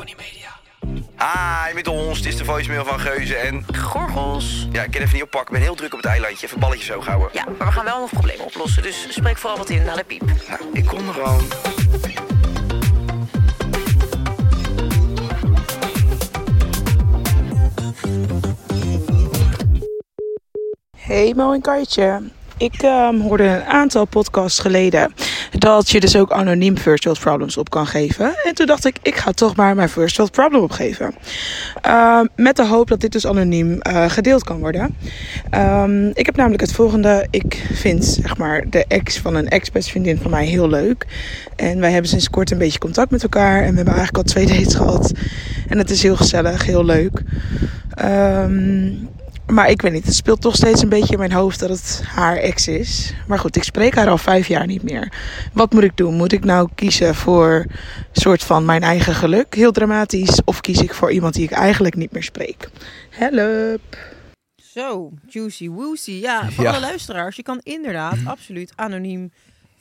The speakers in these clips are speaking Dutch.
Tony Media. Hi, met ons. Het is de voicemail van Geuze en... Gorgels. Ja, ik kan even niet oppakken. Ik ben heel druk op het eilandje. Even balletjes zo houden. Ja, maar we gaan wel nog problemen oplossen. Dus spreek vooral wat in naar de piep. Nou, ik kom er gewoon. Hey Mo en Kaitje. Ik ehm, hoorde een aantal podcasts geleden dat je dus ook anoniem first world problems op kan geven. En toen dacht ik, ik ga toch maar mijn first world problem opgeven. Ehm, met de hoop dat dit dus anoniem eh, gedeeld kan worden. Ehm, ik heb namelijk het volgende. Ik vind zeg maar de ex van een ex-best vriendin van mij heel leuk. En wij hebben sinds kort een beetje contact met elkaar. En we hebben eigenlijk al twee dates gehad. En het is heel gezellig, heel leuk. Ehm maar ik weet niet, het speelt toch steeds een beetje in mijn hoofd dat het haar ex is. Maar goed, ik spreek haar al vijf jaar niet meer. Wat moet ik doen? Moet ik nou kiezen voor een soort van mijn eigen geluk, heel dramatisch? Of kies ik voor iemand die ik eigenlijk niet meer spreek? Help! Zo, juicy woozy. Ja, voor Ja. alle luisteraars, je kan inderdaad absoluut anoniem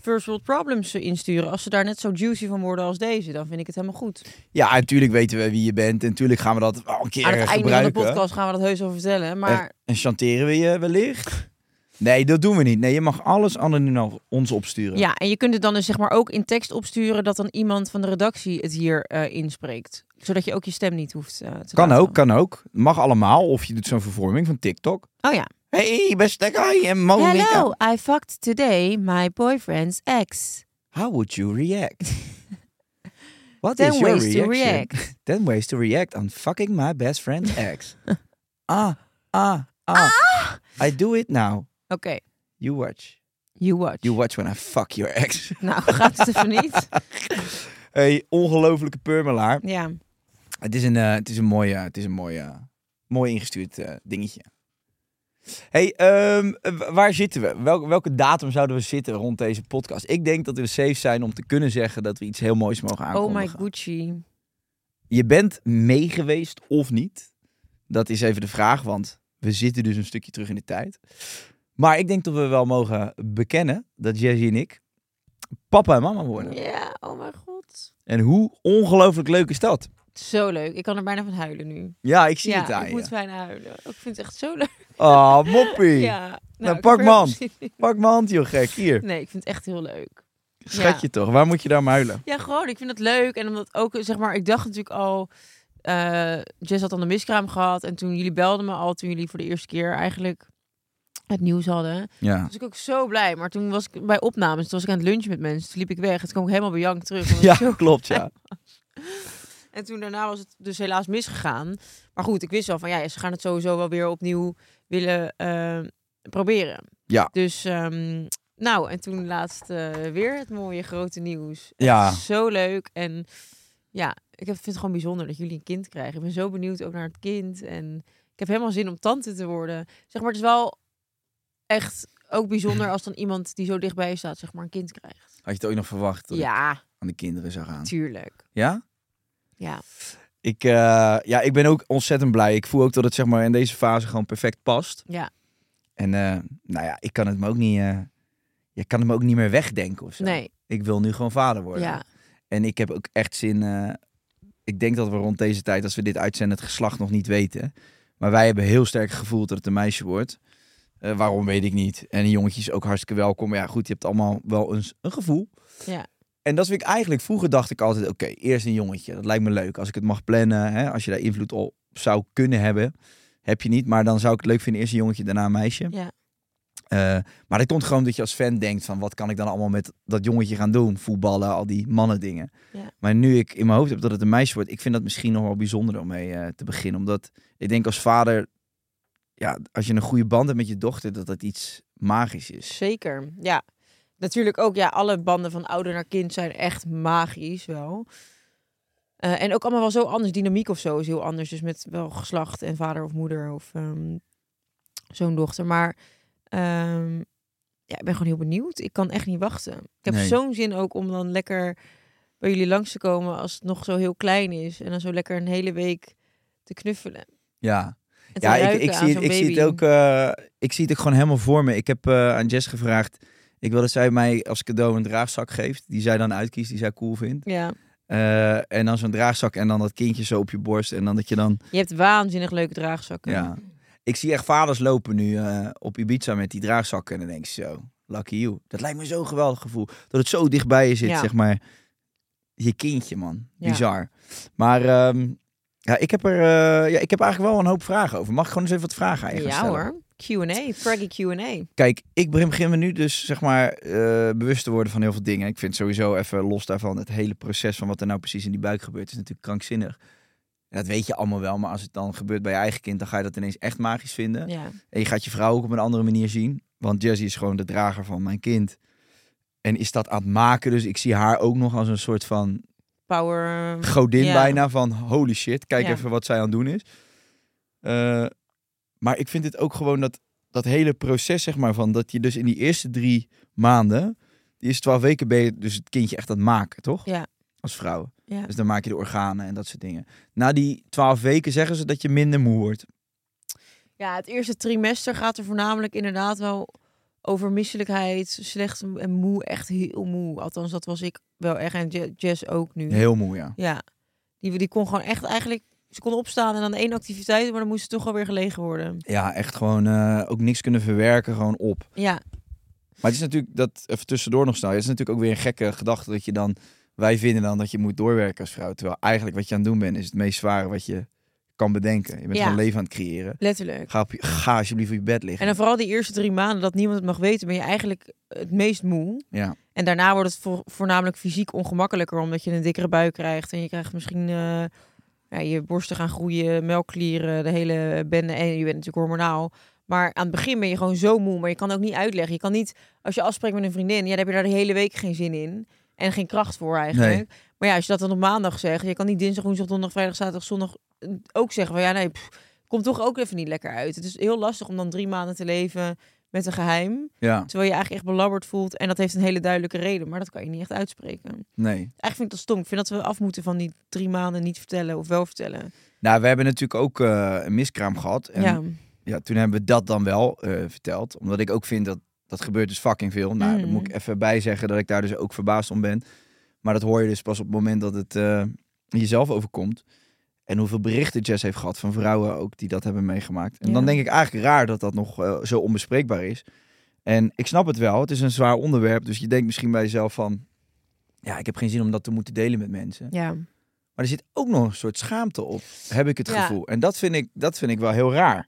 first world problems insturen. Als ze daar net zo juicy van worden als deze, dan vind ik het helemaal goed. Ja, natuurlijk weten we wie je bent. En natuurlijk gaan we dat wel een keer Aan het einde van de podcast gaan we dat heus wel vertellen. Maar En, en chanteren we je wellicht? Nee, dat doen we niet. Nee, je mag alles anoniem naar ons opsturen. ja, en je kunt het dan dus zeg maar ook in tekst opsturen dat dan iemand van de redactie het hier eh, inspreekt. Zodat je ook je stem niet hoeft eh, te Kan laten. ook, kan ook. Mag allemaal. Of je doet zo'n vervorming van TikTok. Oh ja. Hey, beste guy. En Mo Hello, I fucked today my boyfriend's ex. How would you react? What Ten is your ways to reaction? react. Ten ways to react on fucking my best friend's ex. ah, ah, ah, I do it now. Oké, You watch. you watch. You watch when I fuck your ex. Nou, gaat het even niet? hey, ongelofelijke purmelaar. Ja. Het is een, eh, het is een mooi, eh, het is een mooi, eh, mooi ingestuurd eh, dingetje. Hey, ehm, waar zitten we? Welke, welke datum zouden we zitten rond deze podcast? Ik denk dat we safe zijn om te kunnen zeggen dat we iets heel moois mogen Oh aankondigen. my Gucci. Je bent mee geweest of niet? Dat is even de vraag, want we zitten dus een stukje terug in de tijd. Maar ik denk dat we wel mogen bekennen dat Jazzy en ik papa en mama worden. Ja, oh mijn god. En hoe ongelooflijk leuk is dat? Zo leuk. Ik kan er bijna van huilen nu. Ja, ik zie ja, het aan ik je. moet bijna huilen. Ik vind het echt zo leuk. Ah, moppie. Ja. Nou, heb pak in. Pak mijn hand, joh, gek. Hier. Nee, ik vind het echt heel leuk. Schatje toch, waar moet je daar huilen? Ja, gewoon. Ik vind het leuk. En omdat ook, zeg maar, ik dacht natuurlijk al... eh Jess had dan de miskraam gehad. En toen jullie belden me al, toen jullie voor de eerste keer eigenlijk het nieuws hadden. Ja. was ik ook zo blij. Maar toen was ik bij opnames, toen was ik aan het lunchen met mensen. Toen liep ik weg. Toen kwam ik helemaal bejankt terug. omdat Ja, zo klopt, ja. En toen daarna was het dus helaas misgegaan. Maar goed, ik wist wel van ja, ze gaan het sowieso wel weer opnieuw willen eh, proberen. Ja. Dus ehm, nou, en toen laatst eh, weer het mooie grote nieuws. Ja. Zo leuk. En ja, ik vind het gewoon bijzonder dat jullie een kind krijgen. Ik ben zo benieuwd ook naar het kind. En ik heb helemaal zin om tante te worden. Zeg maar, het is wel echt ook bijzonder als dan iemand die zo dichtbij staat, zeg maar, een kind krijgt. Had je het ook nog verwacht Ja, aan de kinderen zou gaan? tuurlijk. Ja? Ja. Ik, eh, ja, ik ben ook ontzettend blij. Ik voel ook dat het zeg maar, in deze fase gewoon perfect past. Ja. En eh, nou ja, ik kan het me ook niet, eh, je kan het me ook niet meer wegdenken of zo. Nee. Ik wil nu gewoon vader worden. Ja. En ik heb ook echt zin. ik denk dat we rond deze tijd, als we dit uitzenden, het geslacht nog niet weten. Maar wij hebben heel sterk gevoeld dat het een meisje wordt. Waarom weet ik niet. En een jongetje is ook hartstikke welkom. Maar ja, goed, je hebt allemaal wel een, een gevoel. Ja. En dat vind ik eigenlijk, vroeger dacht ik altijd, oké, eerst een jongetje. Dat lijkt me leuk. Als ik het mag plannen, hè, als je daar invloed op zou kunnen hebben. Heb je niet, maar dan zou ik het leuk vinden, eerst een jongetje, daarna een meisje. Ja. Eh, maar dat komt gewoon dat je als fan denkt van, wat kan ik dan allemaal met dat jongetje gaan doen? Voetballen, al die mannen dingen. Ja. Maar nu ik in mijn hoofd heb dat het een meisje wordt, ik vind dat misschien nog wel bijzonder om mee eh, te beginnen. Omdat ik denk als vader, ja, als je een goede band hebt met je dochter, dat dat iets magisch is. Zeker, ja. Natuurlijk ook, ja, alle banden van ouder naar kind zijn echt magisch wel. Eh, en ook allemaal wel zo anders. Dynamiek of zo is heel anders. Dus met wel geslacht en vader of moeder of ehm, zo'n dochter. Maar ehm, ja, ik ben gewoon heel benieuwd. Ik kan echt niet wachten. Ik heb Nee. zo'n zin ook om dan lekker bij jullie langs te komen als het nog zo heel klein is. En dan zo lekker een hele week te knuffelen. Ja, ja ik, ik, zie, het, ik zie het ook. eh, ik zie het ook gewoon helemaal voor me. Ik heb eh, aan Jess gevraagd. Ik wil dat zij mij als cadeau een draagzak geeft. Die zij dan uitkiest, die zij cool vindt. Ja, Eh, en dan zo'n draagzak en dan dat kindje zo op je borst. En dan dat je dan. je hebt waanzinnig leuke draagzakken. Ja. Ik zie echt vaders lopen nu eh, op Ibiza met die draagzakken. En dan denk je zo, lucky you. Dat lijkt me zo'n geweldig gevoel. Dat het zo dichtbij je zit, Ja. zeg maar. Je kindje, man. Ja. Bizar. Maar ehm, ja, ik heb er uh, ja, ik heb eigenlijk wel een hoop vragen over. Mag ik gewoon eens even wat vragen aan je gaan Ja stellen? hoor. Q&A, Fraggy Q&A. Kijk, ik begin me nu dus zeg maar uh, bewust te worden van heel veel dingen. Ik vind sowieso even los daarvan het hele proces van wat er nou precies in die buik gebeurt is natuurlijk krankzinnig. Dat weet je allemaal wel, maar als het dan gebeurt bij je eigen kind, dan ga je dat ineens echt magisch vinden. Ja. En je gaat je vrouw ook op een andere manier zien, want Jessie is gewoon de drager van mijn kind. En is dat aan het maken, dus ik zie haar ook nog als een soort van Power. godin ja. bijna van holy shit, kijk Ja. even wat zij aan het doen is. Uh, maar ik vind het ook gewoon dat, dat hele proces, zeg maar, van dat je dus in die eerste drie maanden, die eerste twaalf weken ben je dus het kindje echt aan het maken, toch? Ja. Als vrouw. Ja. Dus dan maak je de organen en dat soort dingen. Na die twaalf weken zeggen ze dat je minder moe wordt. Ja, het eerste trimester gaat er voornamelijk inderdaad wel over misselijkheid, slecht en moe, echt heel moe. Althans, dat was ik wel echt en Je- Jess ook nu. Heel moe, ja. Ja, die, die kon gewoon echt eigenlijk, ze kon opstaan en dan één activiteit, maar dan moest ze toch alweer gelegen worden. Ja, echt gewoon uh, ook niks kunnen verwerken, gewoon op. Ja, Maar het is natuurlijk, dat even tussendoor nog snel, het is natuurlijk ook weer een gekke gedachte dat je dan, wij vinden dan dat je moet doorwerken als vrouw. Terwijl eigenlijk wat je aan het doen bent is het meest zware wat je kan bedenken. Je bent Ja. gewoon leven aan het creëren. letterlijk. Ga, op ga alsjeblieft op je bed liggen. En dan vooral die eerste drie maanden dat niemand het mag weten, ben je eigenlijk het meest moe. Ja. En daarna wordt het vo- voornamelijk fysiek ongemakkelijker, omdat je een dikkere buik krijgt. En je krijgt misschien eh, ja, je borsten gaan groeien, melkklieren, de hele bende. En je bent natuurlijk hormonaal. Maar aan het begin ben je gewoon zo moe, maar je kan ook niet uitleggen. Je kan niet, als je afspreekt met een vriendin, ja, dan heb je daar de hele week geen zin in. En geen kracht voor eigenlijk. Nee. Maar ja, als je dat dan op maandag zegt, je kan niet dinsdag, woensdag, donderdag, vrijdag, zaterdag, zondag eh, ook zeggen van ja, nee, pff, komt toch ook even niet lekker uit. Het is heel lastig om dan drie maanden te leven met een geheim. ja, Terwijl je eigenlijk echt belabberd voelt. En dat heeft een hele duidelijke reden. Maar dat kan je niet echt uitspreken. nee. Eigenlijk vind ik dat stom. Ik vind dat we af moeten van die drie maanden niet vertellen of wel vertellen. Nou, we hebben natuurlijk ook eh, een miskraam gehad. En ja. ja, toen hebben we dat dan wel eh, verteld. Omdat ik ook vind dat dat gebeurt dus fucking veel. Nou, dan moet ik even bij zeggen dat ik daar dus ook verbaasd om ben. Maar dat hoor je dus pas op het moment dat het eh, jezelf overkomt. En hoeveel berichten Jess heeft gehad van vrouwen ook die dat hebben meegemaakt. En Ja. dan denk ik eigenlijk raar dat dat nog eh, zo onbespreekbaar is. En ik snap het wel, het is een zwaar onderwerp. Dus je denkt misschien bij jezelf van... Ja, ik heb geen zin om dat te moeten delen met mensen. ja. Maar er zit ook nog een soort schaamte op, heb ik het Ja. gevoel. En dat vind ik, dat vind ik wel heel raar.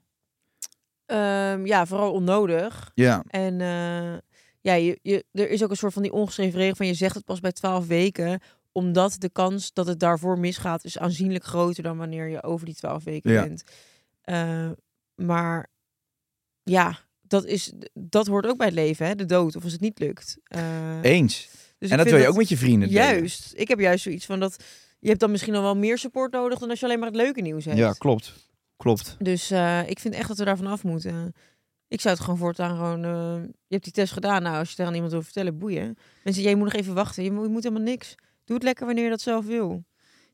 Ehm, ja, vooral onnodig. Ja, En eh, ja, je, je, er is ook een soort van die ongeschreven regel van je zegt het pas bij 12 weken. Omdat de kans dat het daarvoor misgaat is aanzienlijk groter dan wanneer je over die 12 weken Ja. bent. Eh, maar ja, dat, is, dat hoort ook bij het leven, hè? de dood, of als het niet lukt. Eh, eens. dus en dat wil je ook met je vrienden delen. Juist. Ik heb juist zoiets van dat je hebt dan misschien nog wel meer support nodig dan als je alleen maar het leuke nieuws hebt. Ja, klopt. Klopt. Dus eh, ik vind echt dat we daarvan af moeten. Ik zou het gewoon voortaan gewoon... je hebt die test gedaan. Nou, als je het aan iemand wil vertellen, boeien. Mensen, jij moet nog even wachten. Je moet, je moet helemaal niks. Doe het lekker wanneer je dat zelf wil.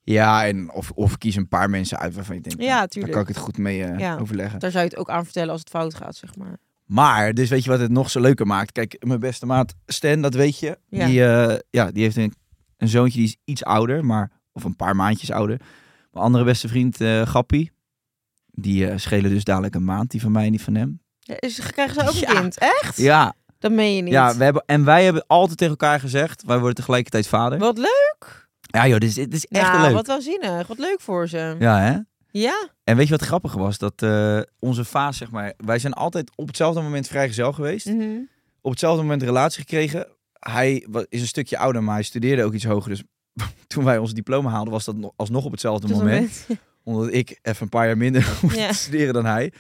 Ja, en of, of kies een paar mensen uit waarvan je denkt, Ja, nou, daar tuurlijk. kan ik het goed mee eh, Ja. overleggen. Daar zou je het ook aan vertellen als het fout gaat, zeg maar. Maar, dus weet je wat het nog zo leuker maakt? Kijk, mijn beste maat Stan, dat weet je. Ja. Die, eh, ja, die heeft een, een zoontje die is iets ouder, maar, of een paar maandjes ouder. Mijn andere beste vriend, eh Gappie, die eh, schelen dus dadelijk een maand, die van mij en die van hem. Ja, is, krijgen ze ook Ja. een kind? Echt? Ja, Dat meen je niet. Ja, we hebben, en wij hebben altijd tegen elkaar gezegd, wij worden tegelijkertijd vader. Wat leuk. Ja joh, dit is, dit is echt nou, leuk. wat waanzinnig. Wat leuk voor ze. Ja hè? Ja? En weet je wat grappig was? Dat eh, onze vaas, zeg maar, wij zijn altijd op hetzelfde moment vrijgezel geweest. Mhm. Op hetzelfde moment een relatie gekregen. Hij is een stukje ouder, maar hij studeerde ook iets hoger. Dus toen wij ons diploma haalden, was dat nog- alsnog op hetzelfde moment. Omdat ik even een paar jaar minder moest Ja. studeren dan hij.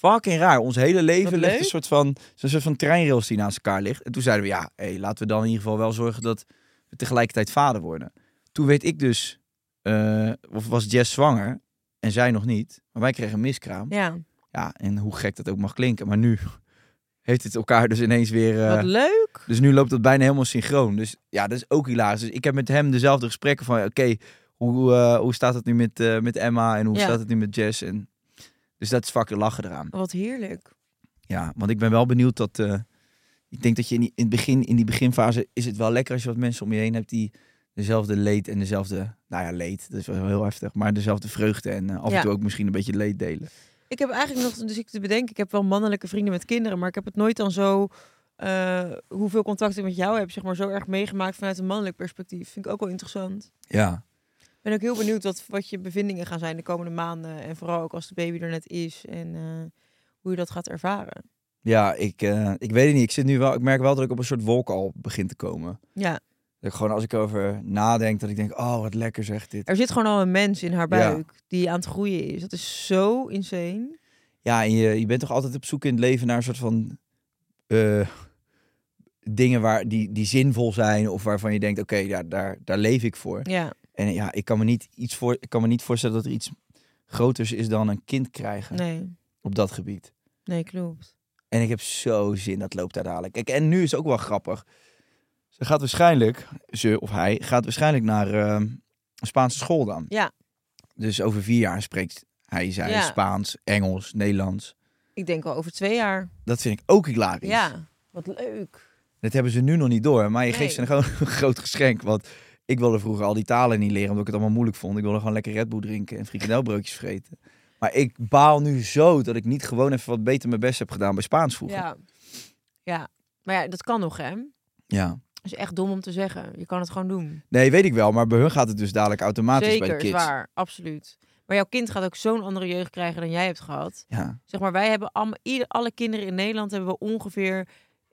Fucking raar. Ons hele leven ligt een soort van, zo'n soort van treinrails die naast elkaar ligt. En toen zeiden we, ja, hey, laten we dan in ieder geval wel zorgen dat we tegelijkertijd vader worden. Toen weet ik dus, eh, of was Jess zwanger en zij nog niet. Maar wij kregen een miskraam. Ja. Ja, en hoe gek dat ook mag klinken. Maar nu heeft het elkaar dus ineens weer... eh, Wat leuk. dus nu loopt het bijna helemaal synchroon. Dus ja, dat is ook hilarisch. Dus ik heb met hem dezelfde gesprekken van... Oké, hoe, eh, hoe staat het nu met, met Emma en hoe Ja. staat het nu met Jess? En, dus dat is fucking lachen eraan. Wat heerlijk. Ja, want ik ben wel benieuwd dat... eh, ik denk dat je in, die, in, het begin, in die beginfase is het wel lekker als je wat mensen om je heen hebt die dezelfde leed en dezelfde... Nou ja, leed, dat is wel heel heftig. Maar dezelfde vreugde en eh, af Ja. en toe ook misschien een beetje leed delen. Ik heb eigenlijk nog, dus ik te bedenken, ik heb wel mannelijke vrienden met kinderen, maar ik heb het nooit dan zo, eh, hoeveel contact ik met jou heb, zeg maar, zo erg meegemaakt vanuit een mannelijk perspectief. Vind ik ook wel interessant. Ja, ben ook heel benieuwd wat, wat je bevindingen gaan zijn de komende maanden. En vooral ook als de baby er net is en eh, hoe je dat gaat ervaren. ja ik, eh, ik weet het niet. Ik, zit nu wel, ik merk wel dat ik op een soort wolk al begin te komen. Ja, Dat ik gewoon als ik over nadenk, dat ik denk, oh wat lekker zegt dit. er zit gewoon al een mens in haar Ja. buik die aan het groeien is. Dat is zo insane. Ja, en je, je bent toch altijd op zoek in het leven naar een soort van eh, dingen waar, die, die zinvol zijn of waarvan je denkt, oké, ja, daar, daar leef ik voor. Ja, En ja, ik kan me niet iets voor, ik kan me niet voorstellen dat er iets groters is dan een kind krijgen nee, op dat gebied. nee, klopt. En ik heb zo zin, dat loopt daar dadelijk. Kijk, en nu is het ook wel grappig. Ze gaat waarschijnlijk, ze of hij, gaat waarschijnlijk naar eh, een Spaanse school dan. Ja. Dus over vier jaar spreekt hij, zij Ja. Spaans, Engels, Nederlands. Ik denk wel over twee jaar. Dat vind ik ook hilarisch. Ja, wat leuk. Dat hebben ze nu nog niet door. Maar je geeft ze Nee. gewoon een groot geschenk. Want ik wilde vroeger al die talen niet leren, omdat ik het allemaal moeilijk vond. Ik wilde gewoon lekker Red Bull drinken en frikandelbroodjes vreten. Maar ik baal nu zo dat ik niet gewoon even wat beter mijn best heb gedaan bij Spaans vroeger. Ja. ja, maar ja, dat kan nog, hè? ja. Dat is echt dom om te zeggen. Je kan het gewoon doen. Nee, weet ik wel. Maar bij hun gaat het dus dadelijk automatisch Zeker, bij de kids. waar. Absoluut. Maar jouw kind gaat ook zo'n andere jeugd krijgen dan jij hebt gehad. Ja. Zeg maar, wij hebben allemaal, ieder, alle kinderen in Nederland hebben we ongeveer...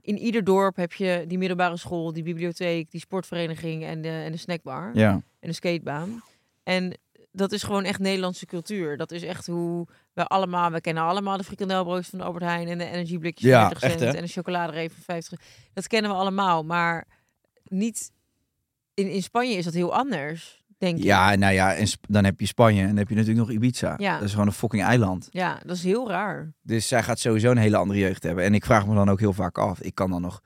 In ieder dorp heb je die middelbare school, die bibliotheek, die sportvereniging en de, en de snackbar. ja. en de skatebaan. En dat is gewoon echt Nederlandse cultuur. Dat is echt hoe we allemaal, we kennen allemaal de frikandelbroodjes van de Albert Heijn en de energieblikjes Ja, van 30 echt, cent en de chocoladereep van 50. Dat kennen we allemaal, maar niet in, in Spanje is dat heel anders, denk ik. Ja, nou ja, en dan heb je Spanje en dan heb je natuurlijk nog Ibiza. Ja. Dat is gewoon een fucking eiland. Ja, dat is heel raar. Dus zij gaat sowieso een hele andere jeugd hebben. En ik vraag me dan ook heel vaak af. Ik kan dan nog,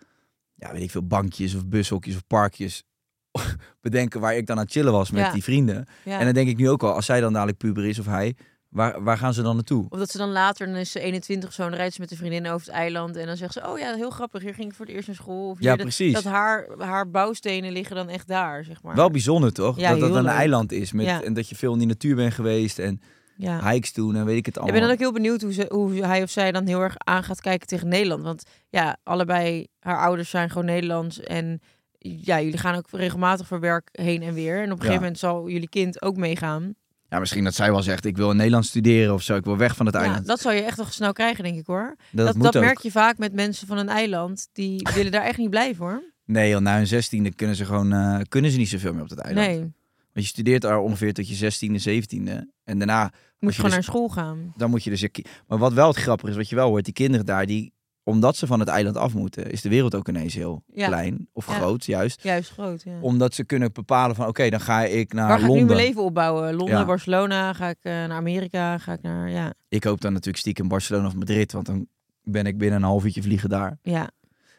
ja, weet ik veel, bankjes of bushokjes of parkjes bedenken waar ik dan aan het chillen was met Ja. die vrienden. Ja. En dan denk ik nu ook al, als zij dan dadelijk puber is of hij, waar, waar gaan ze dan naartoe? Of dat ze dan later, dan is ze 21 zo, en dan rijdt ze met een vriendin over het eiland. En dan zegt ze, oh ja, heel grappig, hier ging ik voor het eerst naar school. Of Ja, de- precies. Dat haar, haar bouwstenen liggen dan echt daar, zeg maar. Wel bijzonder toch? Ja, dat dat een eiland is. Met, Ja. En dat je veel in die natuur bent geweest en ja. hikes doen en weet ik het Ik allemaal. ben dan ook heel benieuwd hoe, ze, hoe hij of zij dan heel erg aan gaat kijken tegen Nederland. Want ja, allebei haar ouders zijn gewoon Nederlands. En ja, jullie gaan ook regelmatig voor werk heen en weer. En op een gegeven Ja. moment zal jullie kind ook meegaan. Ja, misschien dat zij wel zegt, ik wil in Nederland studeren of zo. Ik wil weg van het Ja, eiland. dat zou je echt nog snel krijgen, denk ik hoor. dat Dat, merk je vaak met mensen van een eiland. Die willen daar echt niet blijven hoor. Nee, joh, na hun zestiende kunnen ze gewoon eh, kunnen ze niet zoveel meer op dat eiland. Nee, Want je studeert daar ongeveer tot je zestiende, zeventiende. En daarna, moet je je gewoon dus- naar school gaan. dan moet je dus... Maar wat wel het grappige is, wat je wel hoort, die kinderen daar, die, omdat ze van het eiland af moeten, is de wereld ook ineens heel Ja. klein. Of Ja. groot, juist. Juist groot, ja. Omdat ze kunnen bepalen van, oké, dan ga ik naar Waar ga ik nu Londen. mijn leven opbouwen? Londen. Barcelona, ga ik eh, naar Amerika, ga ik naar... Ja, Ik hoop dan natuurlijk stiekem Barcelona of Madrid, want dan ben ik binnen een half uurtje vliegen daar. ja.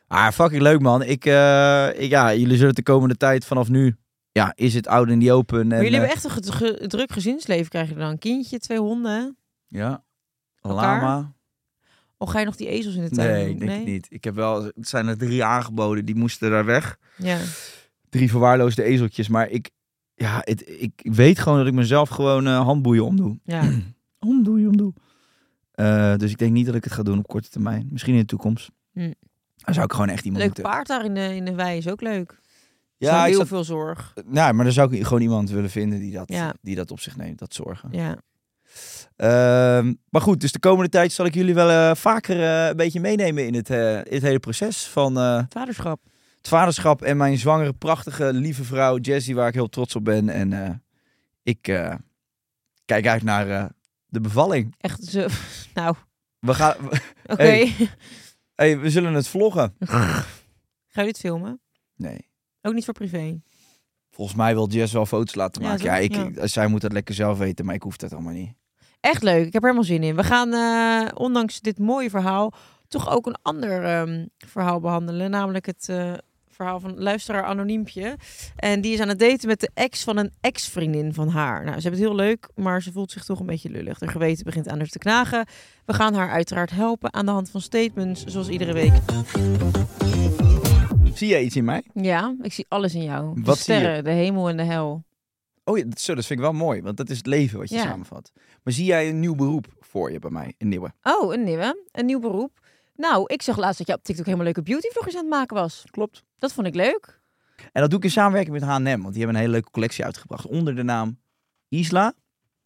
Ah, fucking leuk man. Ik, eh, ik- ja, jullie zullen de komende tijd vanaf nu, ja, is het oud en die open. En, Maar jullie eh, hebben echt een ge- ge- druk gezinsleven, krijg je dan. Een kindje, twee honden? Ja, Elkaar? lama. Of ga je nog die ezels in de tuin Nee, doen? ik denk het niet. Ik heb wel, het zijn er drie aangeboden, die moesten daar weg. Ja. Drie verwaarloosde ezeltjes, maar ik, ja, het, ik weet gewoon dat ik mezelf gewoon eh, handboeien omdoe. ja. Omdoe, omdoe. Eh, dus ik denk niet dat ik het ga doen op korte termijn. Misschien in de toekomst. Hm. Dan zou ik gewoon echt iemand Leuk moeten... paard daar in de, in de wei is ook leuk. Ja, heel zat- veel zorg. Nou, maar dan zou ik gewoon iemand willen vinden die dat, Ja. die dat op zich neemt, dat zorgen. Ja. Ehm, maar goed, dus de komende tijd zal ik jullie wel eh, vaker eh, een beetje meenemen in het, eh, in het hele proces van eh, Vaderschap. het vaderschap en mijn zwangere, prachtige, lieve vrouw Jessie, waar ik heel trots op ben. En ik kijk uit naar de bevalling. Echt zo. Nou, We, gaan, oké. Hey. hey, we zullen het vloggen. Ga je dit filmen? Nee. Ook niet voor privé. Volgens mij wil Jess wel foto's laten maken. toch? Ja, ik, Ja. ik- zij moet dat lekker zelf weten, maar ik hoef dat allemaal niet. Echt leuk. Ik heb er helemaal zin in. We gaan, eh, ondanks dit mooie verhaal, toch ook een ander ehm, verhaal behandelen. Namelijk het eh, verhaal van luisteraar Anoniempje. En die is aan het daten met de ex van een ex-vriendin van haar. Nou, ze hebben het heel leuk, maar ze voelt zich toch een beetje lullig. Haar geweten begint aan haar te knagen. We gaan haar uiteraard helpen aan de hand van statements, zoals iedere week. Zie jij iets in mij? Ja, ik zie alles in jou. De Wat zie je? sterren, de hemel en de hel. Oh ja, dat, zo, dat vind ik wel mooi, want dat is het leven wat je Ja. samenvat. Maar zie jij een nieuw beroep voor je bij mij, een nieuwe? Oh, een nieuwe. Een nieuw beroep. Nou, ik zag laatst dat je op TikTok helemaal leuke beautyvloggers aan het maken was. Klopt. Dat vond ik leuk. En dat doe ik in samenwerking met H&M, want die hebben een hele leuke collectie uitgebracht onder de naam Isla.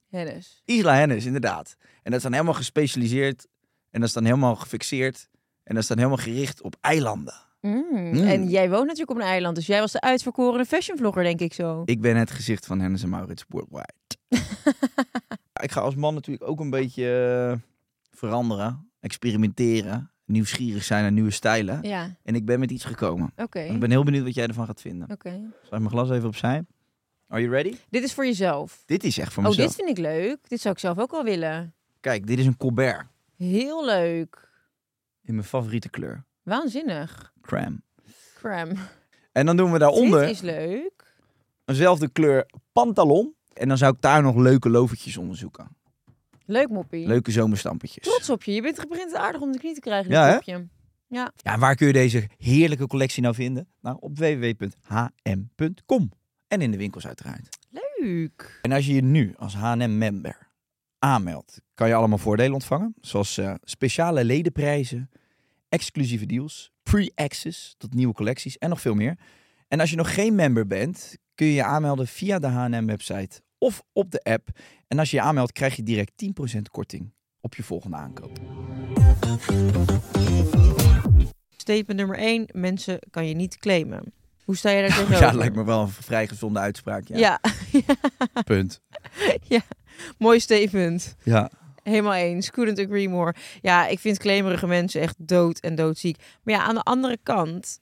Hennis. Isla Hennis, inderdaad. En dat is dan helemaal gespecialiseerd en dat is dan helemaal gefixeerd en dat is dan helemaal gericht op eilanden. Mm. Mm. En jij woont natuurlijk op een eiland, dus jij was de uitverkorene fashionvlogger, denk ik zo. Ik ben het gezicht van Hennis en Maurits Worldwide. ik ga als man natuurlijk ook een beetje eh, veranderen, experimenteren, nieuwsgierig zijn naar nieuwe stijlen. Ja, En ik ben met iets gekomen. oké. Ik ben heel benieuwd wat jij ervan gaat vinden. Oké. Zal ik mijn glas even opzij? Are you ready? Dit is voor jezelf. Dit is echt voor Oh, mezelf. dit vind ik leuk. Dit zou ik zelf ook wel willen. Kijk, dit is een Colbert. Heel leuk. In mijn favoriete kleur. Waanzinnig. Cram. Crème. En dan doen we daaronder Dit is leuk. eenzelfde kleur pantalon. En dan zou ik daar nog leuke lovertjes onderzoeken. Leuk, moppie. Leuke zomerstampertjes. Trots op je. Je bent, begint aardig om de knie te krijgen, Ja, hè? Ja. Ja, waar kun je deze heerlijke collectie nou vinden? Nou, op www.hm.com. En in de winkels uiteraard. Leuk. En als je je nu als H&M-member aanmeldt, kan je allemaal voordelen ontvangen. Zoals eh, speciale ledenprijzen, exclusieve deals, pre-access tot nieuwe collecties en nog veel meer. En als je nog geen member bent, kun je je aanmelden via de H&M-website of op de app. En als je je aanmeldt, krijg je direct 10% korting op je volgende aankoop. Statement nummer 1. Mensen kan je niet claimen. Hoe sta je daar tegenover? Ja, dat lijkt me wel een vrij gezonde uitspraak. Ja. Ja. Punt. mooi statement. Ja. Helemaal eens. Couldn't agree more. Ja, ik vind claimerige mensen echt dood en doodziek. Maar ja, aan de andere kant...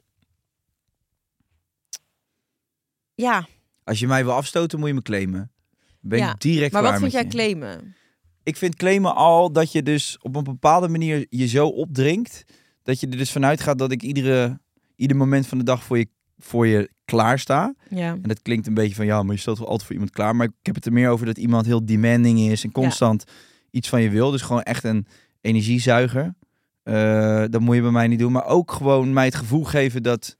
Ja, Als je mij wil afstoten, moet je me claimen. Ben Ja, ik direct maar wat vind jij je. claimen? Ik vind claimen al dat je dus op een bepaalde manier je zo opdringt. Dat je er dus vanuit gaat dat ik iedere, ieder moment van de dag voor je, voor je klaar sta. Ja. En dat klinkt een beetje van ja, maar je stelt wel altijd voor iemand klaar. Maar ik heb het er meer over dat iemand heel demanding is en constant iets van je wil. Dus gewoon echt een energiezuiger. Eh, dat moet je bij mij niet doen. Maar ook gewoon mij het gevoel geven dat,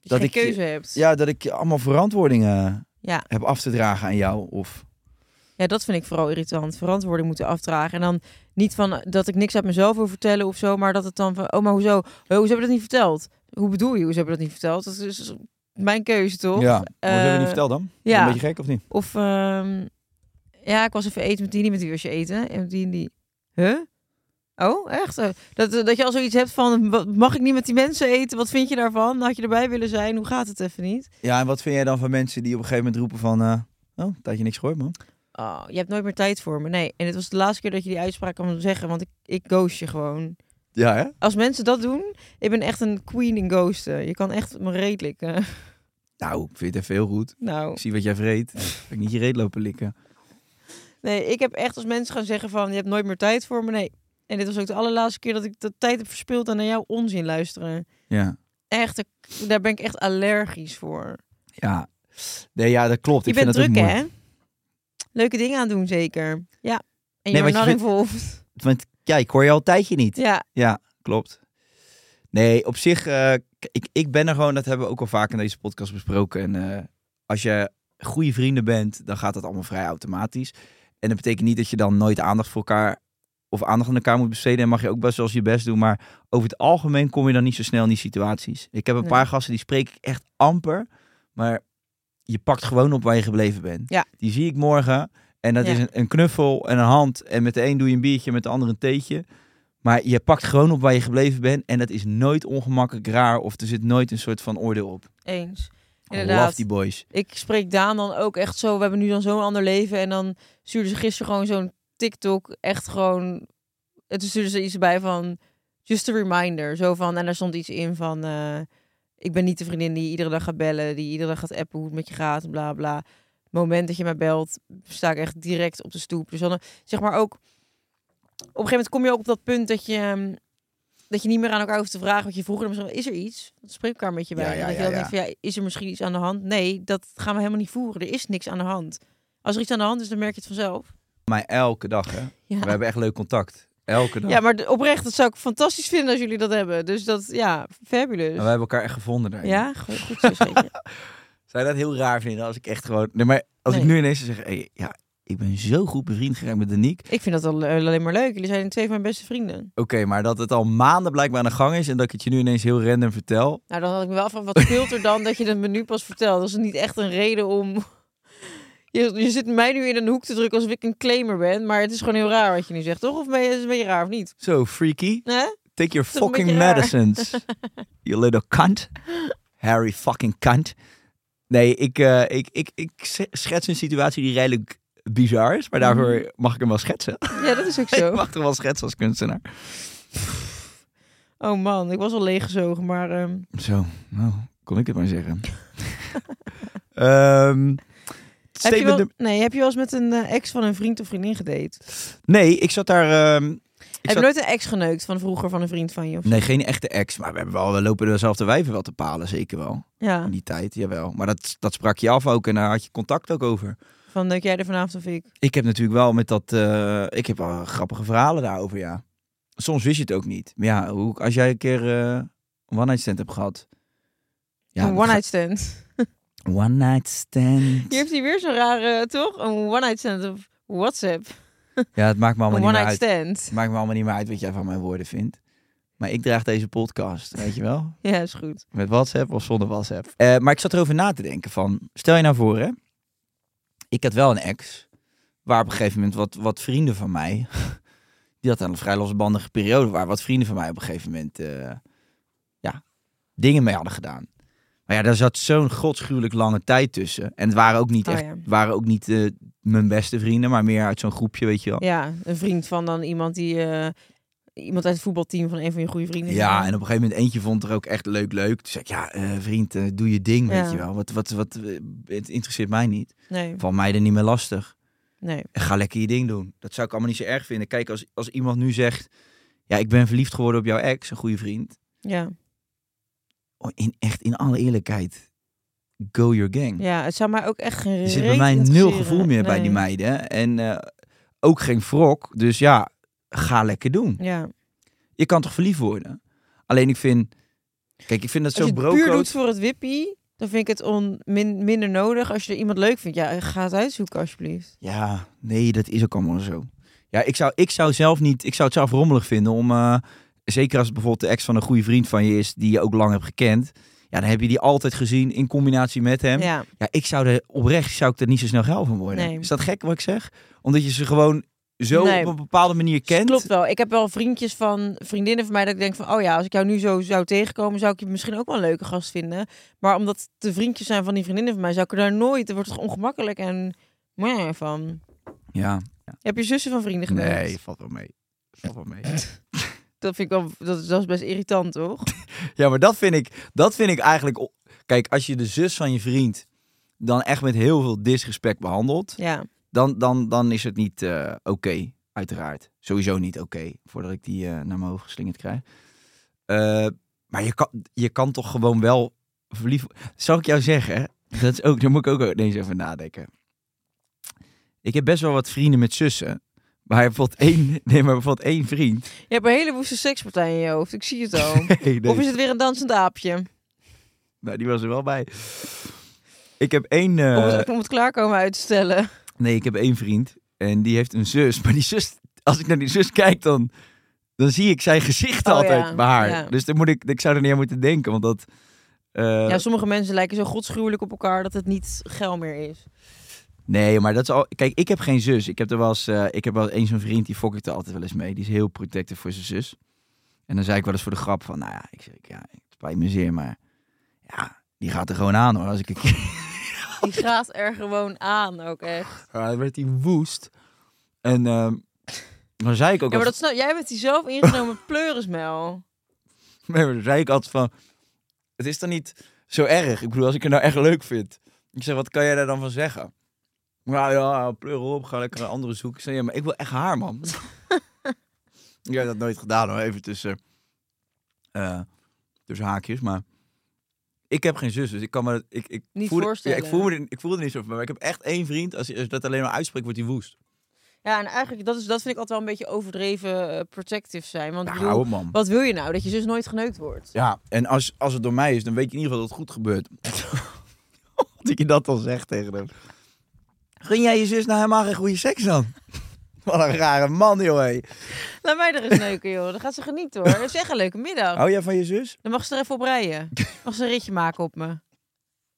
Dat, Dat je ik je- keuze hebt. ja, dat ik allemaal verantwoordingen Ja. heb af te dragen aan jou. Of Ja, dat vind ik vooral irritant. Verantwoording moeten afdragen. En dan niet van eh, dat ik niks uit mezelf wil vertellen of zo, maar dat het dan van, oh, maar hoezo? Oh, hoezo heb je dat niet verteld? Hoe bedoel je, hoezo heb je dat niet verteld? Dat is mijn keuze, toch? ja, hebben we Eh, niet verteld dan? Ja. Een beetje gek of niet? Of, ehm, ja, ik was even eten met die, niet met wie was je eten? En die die. Huh? Oh, echt? Eh, Dat, dat je al zoiets hebt van, mag ik niet met die mensen eten? Wat vind je daarvan? Had je erbij willen zijn? Hoe gaat het even niet? Ja, en wat vind jij dan van mensen die op een gegeven moment roepen van... eh oh, een tijdje niks gehoord, man. Oh, je hebt nooit meer tijd voor me. Nee, en het was de laatste keer dat je die uitspraak kan zeggen, want ik, ik ghost je gewoon. Ja, hè? Als mensen dat doen, ik ben echt een queen in ghosten. Je kan echt mijn reet likken. Nou, ik vind het even heel goed. Nou, Ik zie wat jij vreet. Ik niet je reet lopen likken. Nee, ik heb echt als mensen gaan zeggen van, je hebt nooit meer tijd voor me. Nee. En dit was ook de allerlaatste keer dat ik de tijd heb verspild aan naar jouw onzin luisteren. Ja. Echt, daar ben ik echt allergisch voor. Ja. Nee, ja, dat klopt. Je ik bent vind druk, hè? Leuke dingen aan doen, zeker. Ja. En Nee, je bent involved. Want ja, ik hoor je al een tijdje niet. Ja, Ja, klopt. Nee, op zich, eh, ik, ik ben er gewoon, dat hebben we ook al vaak in deze podcast besproken. En eh, als je goede vrienden bent, dan gaat dat allemaal vrij automatisch. En dat betekent niet dat je dan nooit aandacht voor elkaar of aandacht aan elkaar moet besteden. En mag je ook best wel je best doen. Maar over het algemeen kom je dan niet zo snel in die situaties. Ik heb een Nee. paar gasten die spreek ik echt amper. Maar je pakt gewoon op waar je gebleven bent. Ja. Die zie ik morgen. En dat Ja. is een, een knuffel en een hand. En met de een doe je een biertje, met de ander een theetje. Maar je pakt gewoon op waar je gebleven bent. En dat is nooit ongemakkelijk raar. Of er zit nooit een soort van oordeel op. Eens. I Love Inderdaad. die boys. Ik spreek Daan dan ook echt zo. We hebben nu dan zo'n ander leven. En dan stuurde ze gisteren gewoon zo'n TikTok. Echt gewoon. En toen stuurde ze iets bij van. Just a reminder. Zo van. En daar stond iets in van. eh, ik ben niet de vriendin die iedere dag gaat bellen. Die iedere dag gaat appen hoe het met je gaat. Bla bla. Het moment dat je mij belt. sta ik echt direct op de stoep. Dus dan zeg maar ook. Op een gegeven moment kom je ook op dat punt dat je. Dat je niet meer aan elkaar hoeft te vragen wat je vroeger misschien is er iets. Dat spreek elkaar met je bij. Ja, En ja, dat je dan denkt van ja, is er misschien iets aan de hand? Nee, dat gaan we helemaal niet voeren. Er is niks aan de hand. Als er iets aan de hand is, dan merk je het vanzelf. Maar elke dag, hè. We hebben echt leuk contact. Elke dag. ja maar oprecht, dat zou ik fantastisch vinden als jullie dat hebben. Dus dat, ja, fabulous. We hebben elkaar echt gevonden daar. Ja, goed, goed zo. Zou je dat heel raar vinden als ik echt gewoon... Nee, maar als ik nu ineens zeggen... Hey, ja, ik ben zo goed bevriend geraakt met Daniek. Ik vind dat al, eh, alleen maar leuk. Jullie zijn twee van mijn beste vrienden. Oké, maar dat het al maanden blijkbaar aan de gang is... en dat ik het je nu ineens heel random vertel... Nou, dan had ik me wel van wat speelt er dan dat je het me nu pas vertelt. Dat is niet echt een reden om. Je, je zit mij nu in een hoek te drukken alsof ik een claimer ben. Maar het is gewoon heel raar wat je nu zegt, toch? Of ben je, is het een beetje raar of niet? Zo, freaky. Nee? Take your fucking medicines. you little cunt. Harry fucking cunt. Nee, ik, eh, ik, ik, ik schets een situatie die redelijk bizar is. Maar daarvoor mag ik hem wel schetsen. Ja, dat is ook ik zo. mag hem wel schetsen als kunstenaar. Oh man, ik was al leeggezogen, maar... ehm, Zo, nou, kon ik het maar zeggen. Ehm, heb, je wel, nee, heb je wel eens met een eh, ex van een vriend of vriendin gedate? Nee, ik zat daar... ehm, ik heb zat- je nooit een ex geneukt van vroeger van een vriend van je? Of? Nee, geen echte ex. Maar we, hebben wel, we lopen dezelfde wijven wel te palen, zeker wel. Ja, In die tijd, jawel. Maar dat, dat sprak je af ook en daar had je contact ook over. Van dat jij er vanavond of ik? Ik heb natuurlijk wel met dat... eh, ik heb wel grappige verhalen daarover, ja. Soms wist je het ook niet. Maar ja, hoe, als jij een keer eh, een one-night stand hebt gehad... Ja, een one-night stand. ga- One-night stand. Je hebt hier weer zo'n rare, toch? Een one-night stand op WhatsApp. Ja, het maakt me Een allemaal niet meer uit. stand. Het maakt me allemaal niet meer uit wat jij van mijn woorden vindt. Maar ik draag deze podcast, weet je wel? Ja, is goed. Met WhatsApp of zonder WhatsApp. Eh, maar ik zat erover na te denken van... Stel je nou voor, hè. Ik had wel een ex. Waar op een gegeven moment wat, wat vrienden van mij... Die had een vrij losbandige periode. Waar wat vrienden van mij op een gegeven moment... eh, ja, dingen mee hadden gedaan. Maar ja, daar zat zo'n godschuwelijk lange tijd tussen. En het waren ook niet Oh echt... ja. waren ook niet eh, mijn beste vrienden. Maar meer uit zo'n groepje, weet je wel. Ja, een vriend van dan iemand die... eh, iemand uit het voetbalteam van een van je goede vrienden. Ja, en op een gegeven moment eentje vond er ook echt leuk leuk. Toen zei ik, ja, eh, vriend, eh, doe je ding, weet je wel. Wat, wat, wat, eh, het interesseert mij niet. Nee, Van mij er niet meer lastig. nee. Ga lekker je ding doen. Dat zou ik allemaal niet zo erg vinden. Kijk, als, als iemand nu zegt, ja, ik ben verliefd geworden op jouw ex, een goede vriend. Ja. Oh, in, echt, in alle eerlijkheid, go your gang. ja, het zou mij ook echt geen er zit bij mij nul gevoel meer bij die meiden. En ook geen wrok. Dus ja, ga lekker doen. Ja. Je kan toch verliefd worden? Alleen ik vind... Kijk, ik vind dat Als zo je het puur doet voor het wippie, dan vind ik het on, min, minder nodig. Als je er iemand leuk vindt, ja, ga het uitzoeken alsjeblieft. Ja, nee, dat is ook allemaal zo. Ja, ik zou, ik zou zelf niet... Ik zou het zelf rommelig vinden om... eh, zeker als het bijvoorbeeld de ex van een goede vriend van je is... die je ook lang hebt gekend... Ja, dan heb je die altijd gezien in combinatie met hem. Ja, Ja, ik zou er oprecht zou ik er niet zo snel geil van worden. Nee. Is dat gek wat ik zeg? Omdat je ze gewoon zo Nee. op een bepaalde manier kent. klopt wel. Ik heb wel vriendjes van vriendinnen van mij dat ik denk van, oh ja, als ik jou nu zo zou tegenkomen, zou ik je misschien ook wel een leuke gast vinden. Maar omdat de vriendjes zijn van die vriendinnen van mij, zou ik er daar nooit. Er wordt toch ongemakkelijk en meh van. Ja, Heb je zussen van vrienden gedaan? nee, valt wel mee. Valt wel mee. Dat vind ik wel, dat, is- dat is best irritant, toch? Ja, maar dat vind ik, dat vind ik eigenlijk... Kijk, als je de zus van je vriend dan echt met heel veel disrespect behandelt... Ja, dan, dan, dan is het niet eh, oké, uiteraard. Sowieso niet oké, voordat ik die eh, naar mijn hoofd geslingerd krijg. Eh, maar je kan, je kan toch gewoon wel verliefd... Zal ik jou zeggen, dat is ook, daar moet ik ook ineens over nadenken. Ik heb best wel wat vrienden met zussen. Maar bijvoorbeeld één, nee, maar bijvoorbeeld één vriend. je hebt een hele woeste sekspartij in je hoofd. Ik zie het al. Nee, nee. Of is het weer een dansend aapje? Nou, die was er wel bij. Ik heb één... eh, Om, het, om het klaarkomen uit te stellen. Nee, ik heb één vriend. En die heeft een zus. Maar die zus als ik naar die zus kijk, dan, dan zie ik zijn gezicht Oh, altijd ja, bij haar. ja. Dus dan moet ik, ik zou er niet aan moeten denken, want dat... eh, ja, sommige mensen lijken zo godschuwelijk op elkaar dat het niet geil meer is. Nee, maar dat is al. Kijk, ik heb geen zus. Ik heb er wel eens. eh, ik heb wel eens zo'n vriend die fokt er altijd wel eens mee. Die is heel protective voor zijn zus. En dan zei ik wel eens voor de grap van, nou ja, ik zeg, ja, het spijt me zeer, maar ja, die gaat er gewoon aan hoor. Als ik een keer. Die gaat er gewoon aan ook echt. Ja, dan werd hij woest. En ehm, dan zei ik ook. Ja, maar dat snap, jij bent die zelf ingenomen pleurismel. Nee, maar dan zei ik altijd van, het is dan niet zo erg. Ik bedoel, als ik het nou echt leuk vind. Ik zeg, wat kan jij daar dan van zeggen? Nou ja, pleur op, ga lekker een andere zoeken. Ik zeg, ja, maar ik wil echt haar, man. Jij hebt dat nooit gedaan hoor, even tussen, eh, tussen haakjes. Maar ik heb geen zus, dus ik kan me ik, ik Niet voel, voorstellen. Ja, ik, voel me, ik voel er niet zo van. Maar ik heb echt één vriend, als je dat alleen maar uitspreekt, wordt hij woest. Ja, en eigenlijk, dat, is, dat vind ik altijd wel een beetje overdreven eh, protective zijn. Want bedoel, op, man. wat wil je nou? Dat je zus nooit geneukt wordt? Ja, en als, als het door mij is, dan weet je in ieder geval dat het goed gebeurt. dat je dat dan zegt tegen hem. Gun jij je zus nou helemaal geen goede seks dan? Wat een rare man, joh. hé. Laat mij er eens neuken, joh. Dan gaat ze genieten, hoor. Echt een leuke middag. Hou jij van je zus? Dan mag ze er even op rijden. Mag ze een ritje maken op me.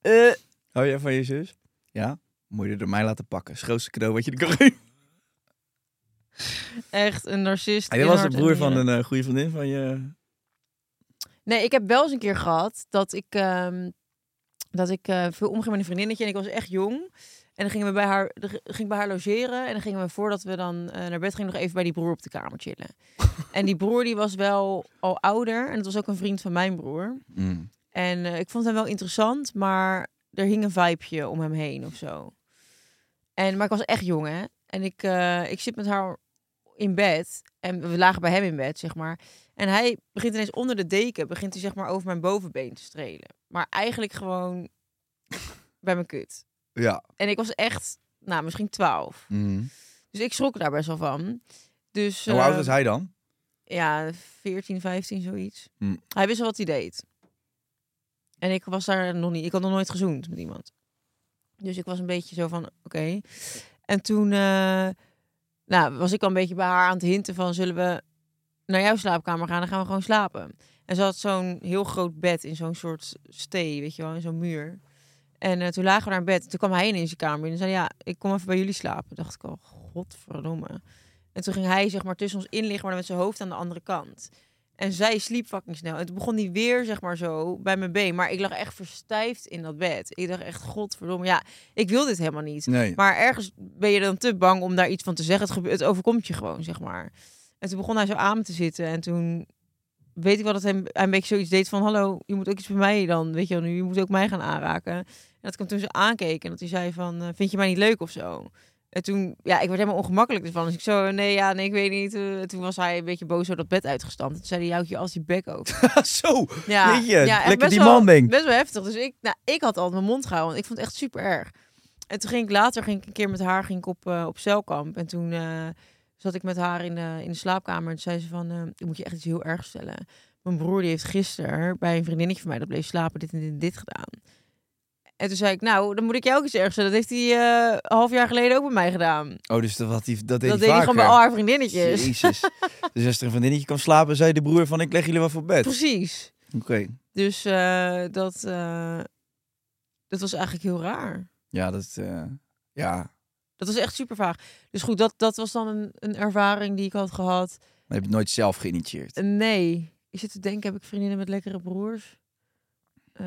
Eh. Hou jij van je zus? Ja? Moet je er door mij laten pakken. Dat is het grootste cadeau wat je er kan geven. Echt een narcist. Hij in was de hart en broer van nieren. een eh, goede vriendin van je... Nee, ik heb wel eens een keer gehad dat ik, ehm, dat ik eh, veel omging met een vriendinnetje. En ik was echt jong. En dan gingen we bij haar, ging bij haar logeren. En dan gingen we voordat we dan eh, naar bed gingen nog even bij die broer op de kamer chillen. en die broer die was wel al ouder. En dat was ook een vriend van mijn broer. Mm. En eh, ik vond hem wel interessant, maar er hing een vibeje om hem heen of zo. En, maar ik was echt jong, hè. En ik, eh, ik zit met haar in bed. En we lagen bij hem in bed, zeg maar. En hij begint ineens onder de deken, begint hij zeg maar over mijn bovenbeen te strelen. Maar eigenlijk gewoon bij mijn kut. Ja. En ik was echt, nou, misschien twaalf. Mm. Dus ik schrok daar best wel van. Dus, Hoe oud was hij dan? ja, 14, 15, zoiets. Hm. Hij wist wel wat hij deed. En ik was daar nog niet. Ik had nog nooit gezoend met iemand. Dus ik was een beetje zo van, oké. En toen eh, nou, was ik al een beetje bij haar aan het hinten van... zullen we naar jouw slaapkamer gaan? Dan gaan we gewoon slapen. En ze had zo'n heel groot bed in zo'n soort stee, weet je wel, in zo'n muur. En eh, toen lagen we naar bed. Toen kwam hij in zijn kamer en zei... ja, ik kom even bij jullie slapen. dacht ik al, godverdomme. En toen ging hij zeg maar tussen ons in liggen, maar dan met zijn hoofd aan de andere kant. En zij sliep fucking snel. En toen begon hij weer, zeg maar zo, bij mijn been. Maar ik lag echt verstijfd in dat bed. Ik dacht echt, godverdomme. Ja, ik wil dit helemaal niet. Nee. Maar ergens ben je dan te bang om daar iets van te zeggen. Het, overkomt je gewoon, zeg maar. En toen begon hij zo aan te zitten. En toen weet ik wel dat hij, hij een beetje zoiets deed van... Hallo, je moet ook iets bij mij dan, weet je wel nu. Je moet ook mij gaan aanraken. Dat ik hem toen zo aankeek. En dat hij zei van, eh, vind je mij niet leuk of zo? En toen, ja, ik werd helemaal ongemakkelijk ervan. Dus ik zo, nee, ja, nee, ik weet niet. Eh, toen was hij een beetje boos zo dat bed uitgestampt. Toen zei hij, houd je als die bek open. Zo, Ja, weet je, echt lekker die man ding. Best wel heftig. Dus ik, nou, ik had altijd mijn mond gehouden. Want ik vond het echt super erg. En toen ging ik later, ging ik een keer met haar ging ik op, eh, op celkamp. En toen zat ik met haar in de, in de slaapkamer. En toen zei ze van, ik moet je echt iets heel erg stellen. Mijn broer die heeft gisteren bij een vriendinnetje van mij dat bleef slapen dit en dit, en dit gedaan. En toen zei ik, nou, dan moet ik jou ook iets erg stellen. Dat heeft hij eh, een half jaar geleden ook bij mij gedaan. Oh, dus dat, had hij, dat deed dat hij deed hij gewoon bij al haar vriendinnetjes. Jezus. dus als er een vriendinnetje kwam slapen, zei de broer van ik leg jullie wel voor bed. Precies. Oké. Dus eh, dat, eh, dat was eigenlijk heel raar. Ja, dat... ja, Dat was echt super vaag. Dus goed, dat, dat was dan een, een ervaring die ik had gehad. maar heb je het nooit zelf geïnitieerd? Nee. Ik zit te denken, heb ik vriendinnen met lekkere broers? Eh,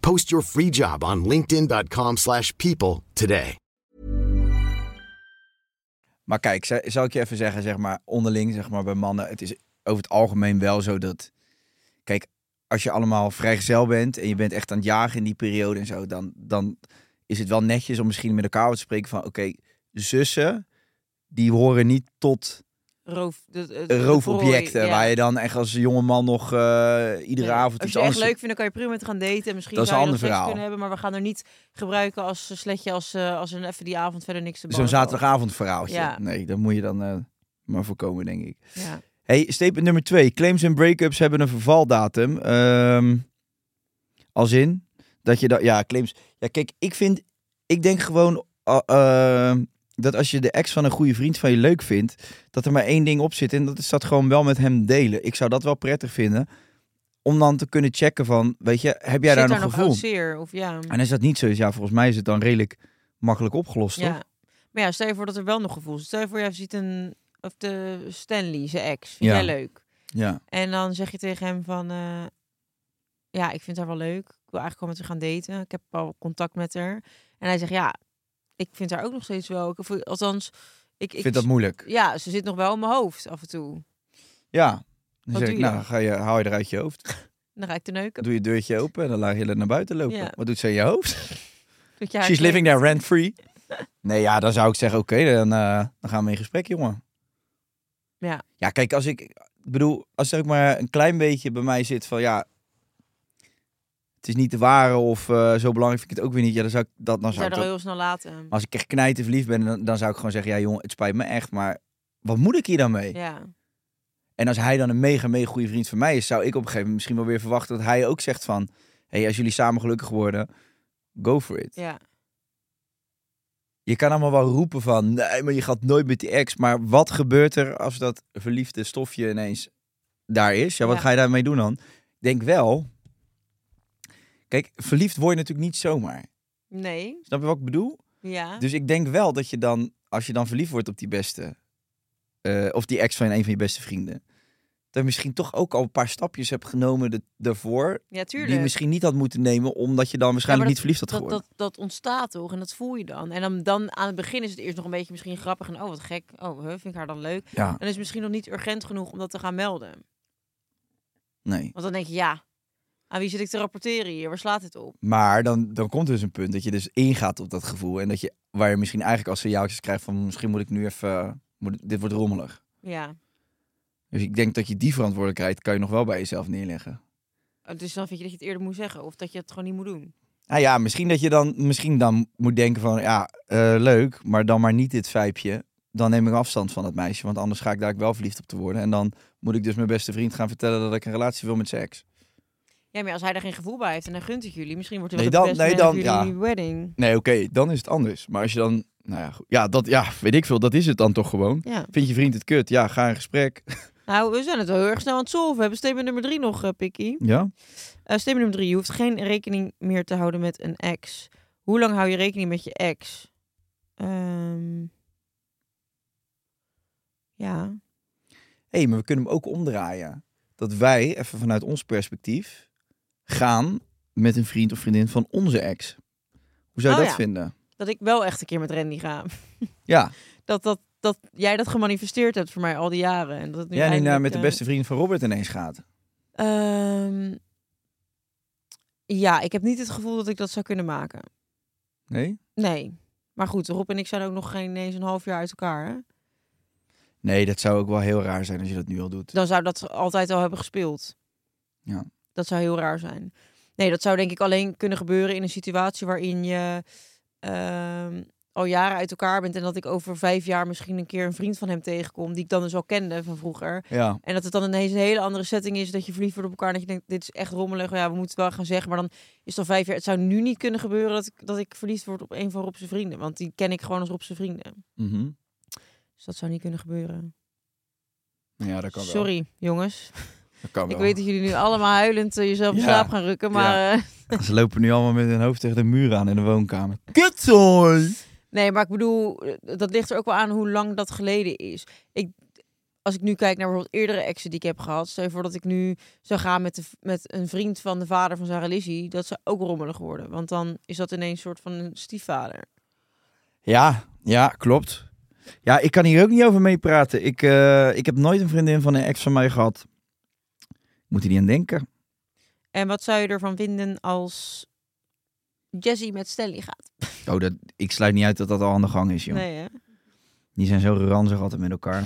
Post your free job on linkedin.com/people slash people today. Maar kijk, za- zal ik je even zeggen, zeg maar, onderling, zeg maar, bij mannen, het is over het algemeen wel zo dat, kijk, als je allemaal vrijgezel bent en je bent echt aan het jagen in die periode en zo, dan, dan is het wel netjes om misschien met elkaar te spreken van, oké, zussen, die horen niet tot Roof, de, de- roofobjecten. ja. Waar je dan echt als jongeman nog eh, iedere avond Als iets je echt leuk vindt, dan kan je prima met gaan daten. En misschien Dat is een ander verhaal. kunnen hebben, maar we gaan er niet gebruiken als eh, sletje als, eh, als een even die avond verder niks te Zo'n zaterdagavond verhaaltje. Ja. Nee, dat moet je dan maar voorkomen, denk ik. Ja. Hey, statement nummer twee. Claims en breakups hebben een vervaldatum. Ehm, als in dat je dat... Ja, claims... Ja, kijk, ik vind... Ik denk gewoon dat als je de ex van een goede vriend van je leuk vindt... dat er maar één ding op zit en dat is dat gewoon wel met hem delen. Ik zou dat wel prettig vinden. Om dan te kunnen checken van... Weet je, heb jij Zit daar nog gevoel? oud zeer? Of ja. En als dat niet zo is, ja, volgens mij is het dan redelijk makkelijk opgelost, toch? ja. Maar ja, stel je voor dat er wel nog gevoel is. Stel je voor, je ziet een... Of de Stanley, zijn ex. Vind Ja. jij leuk? Ja. En dan zeg je tegen hem van... eh, ja, ik vind haar wel leuk. Ik wil eigenlijk gewoon met haar gaan daten. Ik heb al contact met haar. En hij zegt, ja, ik vind haar ook nog steeds wel... Ik, althans, ik, Ik vind dat moeilijk. Ja, ze zit nog wel in mijn hoofd af en toe. Ja. Dan Wat zeg ik, nou, ga je, haal je eruit je hoofd. Dan ga ik te neuken. Doe je deurtje open en dan laat je er naar buiten lopen. Ja. Wat doet ze in je hoofd? Je haar She's living there rent free. Nee, ja, dan zou ik zeggen, oké, dan, eh, dan gaan we in gesprek, jongen. Ja. Ja, kijk, als ik, ik bedoel, als ook maar een klein beetje bij mij zit van, ja, het is niet de ware of eh, zo belangrijk vind ik het ook weer niet. Ja, dan zou ik dat, dan zou ik dat, heel snel laten. maar als ik echt knijten verliefd ben, dan, dan zou ik gewoon zeggen, ja, jongen, het spijt me echt, maar wat moet ik hier dan mee? Ja. En als hij dan een mega, mega goede vriend van mij is, zou ik op een gegeven moment misschien wel weer verwachten dat hij ook zegt van, hey, als jullie samen gelukkig worden, go for it. Ja. Je kan allemaal wel roepen van, nee, maar je gaat nooit met die ex. Maar wat gebeurt er als dat verliefde stofje ineens daar is? Ja, wat Ja. ga je daarmee doen dan? Ik denk wel, kijk, verliefd word je natuurlijk niet zomaar. Nee. Snap je wat ik bedoel? Ja. Dus ik denk wel dat je dan, als je dan verliefd wordt op die beste, eh, of die ex van een van je beste vrienden, dat je misschien toch ook al een paar stapjes hebt genomen de, daarvoor, ja, tuurlijk. die je misschien niet had moeten nemen, omdat je dan waarschijnlijk Ja, niet verliefd had dat, geworden. dat, dat ontstaat toch? En dat voel je dan. En dan, dan aan het begin is het eerst nog een beetje misschien grappig. En oh, wat gek. Oh, vind ik haar dan leuk. Ja, En is het misschien nog niet urgent genoeg om dat te gaan melden. nee. Want dan denk je, ja, aan wie zit ik te rapporteren hier? Waar slaat dit op? Maar dan, dan komt dus een punt dat je dus ingaat op dat gevoel. En dat je, waar je misschien eigenlijk als signaaltjes krijgt van misschien moet ik nu even, moet, dit wordt rommelig. Ja. Dus ik denk dat je die verantwoordelijkheid kan je nog wel bij jezelf neerleggen. Dus dan vind je dat je het eerder moet zeggen. Of dat je het gewoon niet moet doen. Nou ja, misschien dat je dan, misschien dan moet denken van ja, eh, leuk, maar dan maar niet dit vijpje. Dan neem ik afstand van het meisje, want anders ga ik daar wel verliefd op te worden. En dan moet ik dus mijn beste vriend gaan vertellen dat ik een relatie wil met seks. Ja, maar als hij daar geen gevoel bij heeft en hij gunt het jullie. Misschien wordt hij Nee, wel de dan- nee, dan- jullie wedding. Nee, oké, dan is het anders. Maar als je dan, nou ja, goed, ja, dat, ja, weet ik veel, dat is het dan toch gewoon. Ja. Vind je vriend het kut? Ja, ga in gesprek. Nou, we zijn het wel heel erg snel aan het solven. We hebben statement nummer drie nog, eh Pikkie. Ja? Statement nummer drie. Je hoeft geen rekening meer te houden met een ex. Hoe lang hou je rekening met je ex? Ehm, ja. Hé, hey, maar we kunnen hem ook omdraaien. Dat wij, even vanuit ons perspectief, gaan met een vriend of vriendin van onze ex. Hoe zou je Oh, dat ja. vinden? Dat ik wel echt een keer met Randy ga. Ja, Dat, dat, dat jij dat gemanifesteerd hebt voor mij al die jaren. En dat het nu jij nu naar eindelijk, met de eh, beste vriend van Robert ineens gaat. ehm, ja, ik heb niet het gevoel dat ik dat zou kunnen maken. Nee? Nee. Maar goed, Rob en ik zijn ook nog geen eens een half jaar uit elkaar. Hè? Nee, dat zou ook wel heel raar zijn als je dat nu al doet. Dan zou dat altijd al hebben gespeeld. Ja. Dat zou heel raar zijn. Nee, dat zou denk ik alleen kunnen gebeuren in een situatie waarin je ehm, al jaren uit elkaar bent. En dat ik over vijf jaar misschien een keer een vriend van hem tegenkom. Die ik dan dus al kende van vroeger. Ja, En dat het dan ineens een hele andere setting is. Dat je verliefd wordt op elkaar. En dat je denkt, dit is echt rommelig. Ja, we moeten het wel gaan zeggen. Maar dan is het al vijf jaar. Het zou nu niet kunnen gebeuren dat ik, dat ik verliefd word op een van Rob's vrienden. Want die ken ik gewoon als Rob's vrienden. Mhm. Dus dat zou niet kunnen gebeuren. ja dat kan wel. Sorry, jongens. Ik weet dat jullie nu allemaal huilend eh, jezelf in Ja. slaap gaan rukken. Maar eh, Ze lopen nu allemaal met hun hoofd tegen de muur aan in de woonkamer. Kutzooi! nee, maar ik bedoel, eh, dat ligt er ook wel aan hoe lang dat geleden is. Ik, als ik nu kijk naar bijvoorbeeld eerdere exen die ik heb gehad. Stel je voor dat ik nu zou gaan met, de, met een vriend van de vader van Sarah Lizzie. Dat zou ook rommelig worden. Want dan is dat ineens een soort van een stiefvader. Ja, ja, klopt. Ja, ik kan hier ook niet over meepraten. Ik, eh, ik heb nooit een vriendin van een ex van mij gehad. Moet je niet aan denken. En wat zou je ervan vinden als Jessie met Stanley gaat? Oh, dat, ik sluit niet uit dat dat al aan de gang is, joh. Nee, hè? Die zijn zo ranzig altijd met elkaar.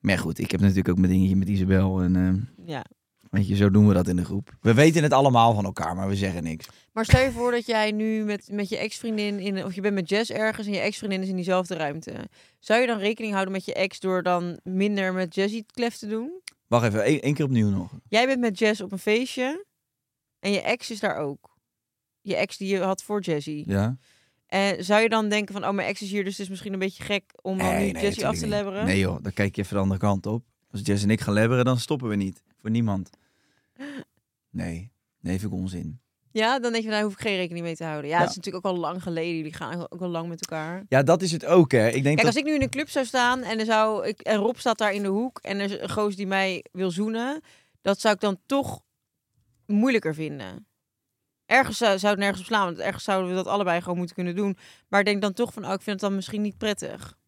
Maar goed, ik heb natuurlijk ook mijn dingetje met Isabel. En eh, Ja. weet je, zo doen we dat in de groep. We weten het allemaal van elkaar, maar we zeggen niks. Maar stel je voor dat jij nu met, met je ex-vriendin in, of je bent met Jess ergens en je ex-vriendin is in diezelfde ruimte. Zou je dan rekening houden met je ex door dan minder met Jessie het klef te doen? Wacht even, één, één keer opnieuw nog. Jij bent met Jess op een feestje en je ex is daar ook. Je ex die je had voor Jessie. Ja? En zou je dan denken van, oh, mijn ex is hier, dus het is misschien een beetje gek om dan nu Jessie af te lebberen? Nee joh, dan kijk je even de andere kant op. Als Jess en ik gaan lebberen, dan stoppen we niet. Voor niemand. Nee, nee, vind ik onzin. Ja, dan denk je, daar hoef ik geen rekening mee te houden. Ja, het is natuurlijk ook al lang geleden. Jullie gaan ook al lang met elkaar. Ja, dat is het ook hè. Ik denk Kijk, dat... als ik nu in een club zou staan en, er zou ik, en Rob staat daar in de hoek en er is een goos die mij wil zoenen, dat zou ik dan toch moeilijker vinden. Ergens zou, zou het nergens op slaan, want ergens zouden we dat allebei gewoon moeten kunnen doen. Maar ik denk dan toch van, oh, ik vind het dan misschien niet prettig.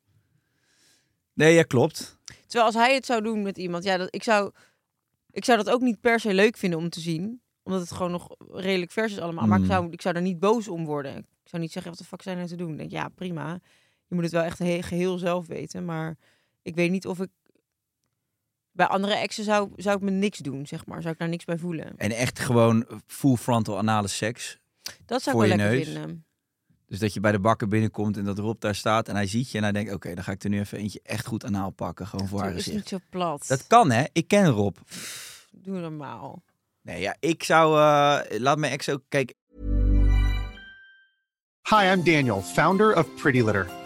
Nee, ja, klopt. Terwijl als hij het zou doen met iemand, ja, dat, ik, zou, ik zou dat ook niet per se leuk vinden om te zien. Omdat het gewoon nog redelijk vers is allemaal. Maar ik Mm. zou, ik zou er niet boos om worden. Ik zou niet zeggen, wat de fuck zijn er te doen? Ik denk, ja, prima. Je moet het wel echt he- geheel zelf weten. Maar ik weet niet of ik... Bij andere exen zou, zou ik me niks doen, zeg maar. Zou ik daar niks bij voelen. En echt gewoon full frontal anale seks. Dat zou ik wel lekker neus? vinden. Dus dat je bij de bakker binnenkomt en dat Rob daar staat en hij ziet je en hij denkt, oké, dan ga ik er nu even eentje echt goed anaal pakken. Gewoon voor haar Doe, is gezicht. niet zo plat. Dat kan hè, ik ken Rob. Doe normaal. Nee, ja, ik zou, eh, laat mijn ex ook, kijk, Hi, I'm Daniel, founder of Pretty Litter.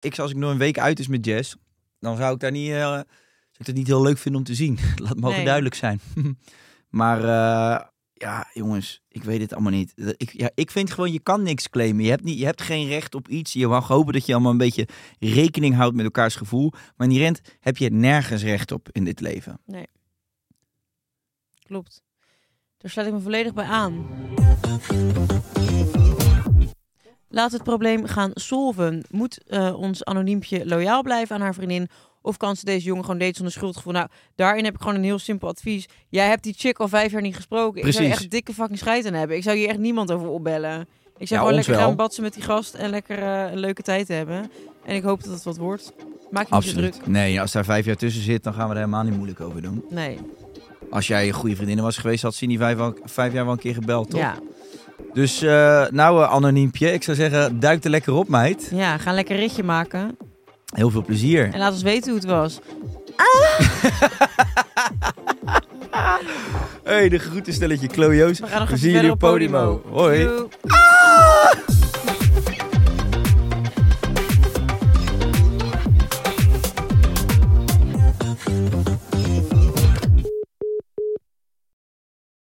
Ik zou als ik nog een week uit is met Jess, dan zou ik daar niet, eh, zou ik dat niet heel leuk vinden om te zien. Laat mogen Nee. duidelijk zijn. maar eh, ja, jongens, ik weet het allemaal niet. Ik, ja, ik vind gewoon, je kan niks claimen. Je hebt, niet, je hebt geen recht op iets. Je mag hopen dat je allemaal een beetje rekening houdt met elkaars gevoel. Maar in die rent heb je nergens recht op in dit leven. Klopt. Daar sluit ik me volledig bij aan. Laat het probleem gaan solven. Moet eh, ons anoniempje loyaal blijven aan haar vriendin? Of kan ze deze jongen gewoon daten zonder schuldgevoel? Nou, daarin heb ik gewoon een heel simpel advies. Jij hebt die chick al vijf jaar niet gesproken. Ik zou Precies. echt dikke fucking scheid aan hebben. Ik zou hier echt niemand over opbellen. Ik zou Ja, gewoon lekker wel. gaan batsen met die gast en lekker eh, een leuke tijd hebben. En ik hoop dat het wat wordt. Maak je niet Absoluut. druk. Nee, als daar vijf jaar tussen zit, dan gaan we er helemaal niet moeilijk over doen. Nee. Als jij een goede vriendin was geweest, had ze in die vijf, vijf jaar wel een keer gebeld, toch? Ja. Dus eh, nou, eh, anoniempje, ik zou zeggen, duik er lekker op, meid. ja, ga een lekker ritje maken. Heel veel plezier. En laat ons weten hoe het was. Hey, de groetenstelletje Chloe Joost. We gaan nog We zien jullie op Podimo. Hoi. Doei.